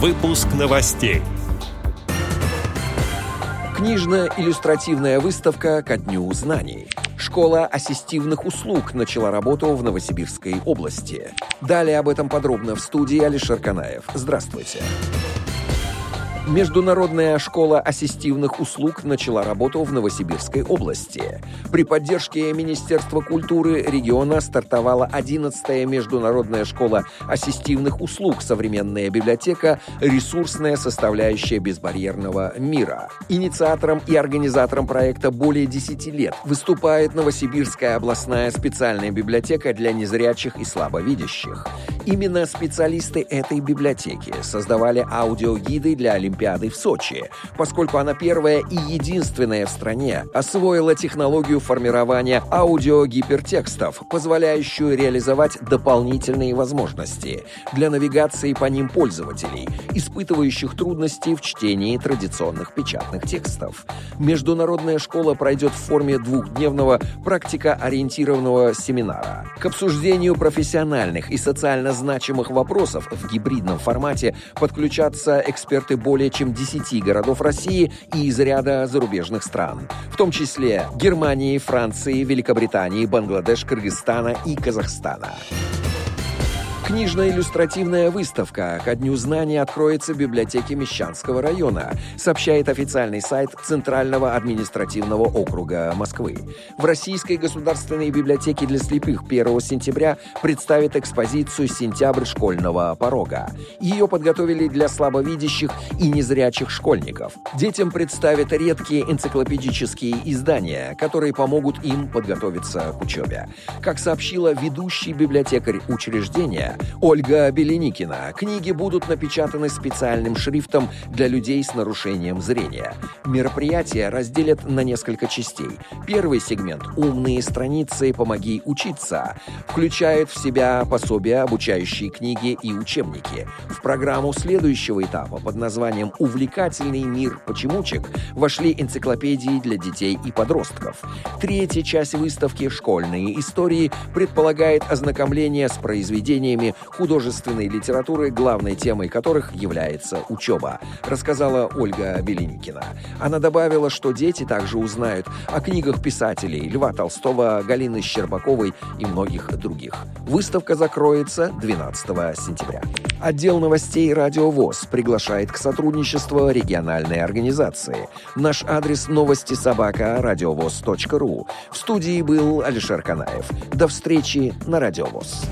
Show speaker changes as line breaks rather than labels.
Выпуск новостей.
Книжно-иллюстративная выставка «Ко дню знаний». Школа ассистивных услуг начала работу в Новосибирской области. Далее об этом подробно в студии Алишер Канаев. Здравствуйте. Здравствуйте. Международная школа ассистивных услуг начала работу в Новосибирской области. При поддержке Министерства культуры региона стартовала 11-я Международная школа ассистивных услуг «Современная библиотека. Ресурсная составляющая безбарьерного мира». Инициатором и организатором проекта более 10 лет выступает Новосибирская областная специальная библиотека для незрячих и слабовидящих. Именно специалисты этой библиотеки создавали аудиогиды для Олимпиады в Сочи, поскольку она первая и единственная в стране освоила технологию формирования аудиогипертекстов, позволяющую реализовать дополнительные возможности для навигации по ним пользователей, испытывающих трудности в чтении традиционных печатных текстов. Международная школа пройдет в форме двухдневного практикоориентированного семинара. К обсуждению профессиональных и социально значимых вопросов в гибридном формате подключатся эксперты более чем 10 городов России и из ряда зарубежных стран, в том числе Германии, Франции, Великобритании, Бангладеш, Кыргызстана и Казахстана. Книжно-иллюстративная выставка «Ко дню знаний» откроется в библиотеке Мещанского района, сообщает официальный сайт Центрального административного округа Москвы. В Российской государственной библиотеке для слепых 1 сентября представит экспозицию «Сентябрь школьного порога». Ее подготовили для слабовидящих и незрячих школьников. Детям представят редкие энциклопедические издания, которые помогут им подготовиться к учебе. Как сообщила ведущий библиотекарь учреждения, Ольга Беленикина. Книги будут напечатаны специальным шрифтом для людей с нарушением зрения. Мероприятие разделят на несколько частей. Первый сегмент «Умные страницы. Помоги учиться» включает в себя пособия, обучающие книги и учебники. В программу следующего этапа под названием «Увлекательный мир почемучек» вошли энциклопедии для детей и подростков. Третья часть выставки «Школьные истории» предполагает ознакомление с произведениями художественной литературы, главной темой которых является учеба, рассказала Ольга Беленикина. Она добавила, что дети также узнают о книгах писателей Льва Толстого, Галины Щербаковой и многих других. Выставка закроется 12 сентября. Отдел новостей «Радио ВОЗ» приглашает к сотрудничеству региональной организации. Наш адрес новости собака радиовоз.ру. В студии был Алишер Канаев. До встречи на «Радио ВОЗ».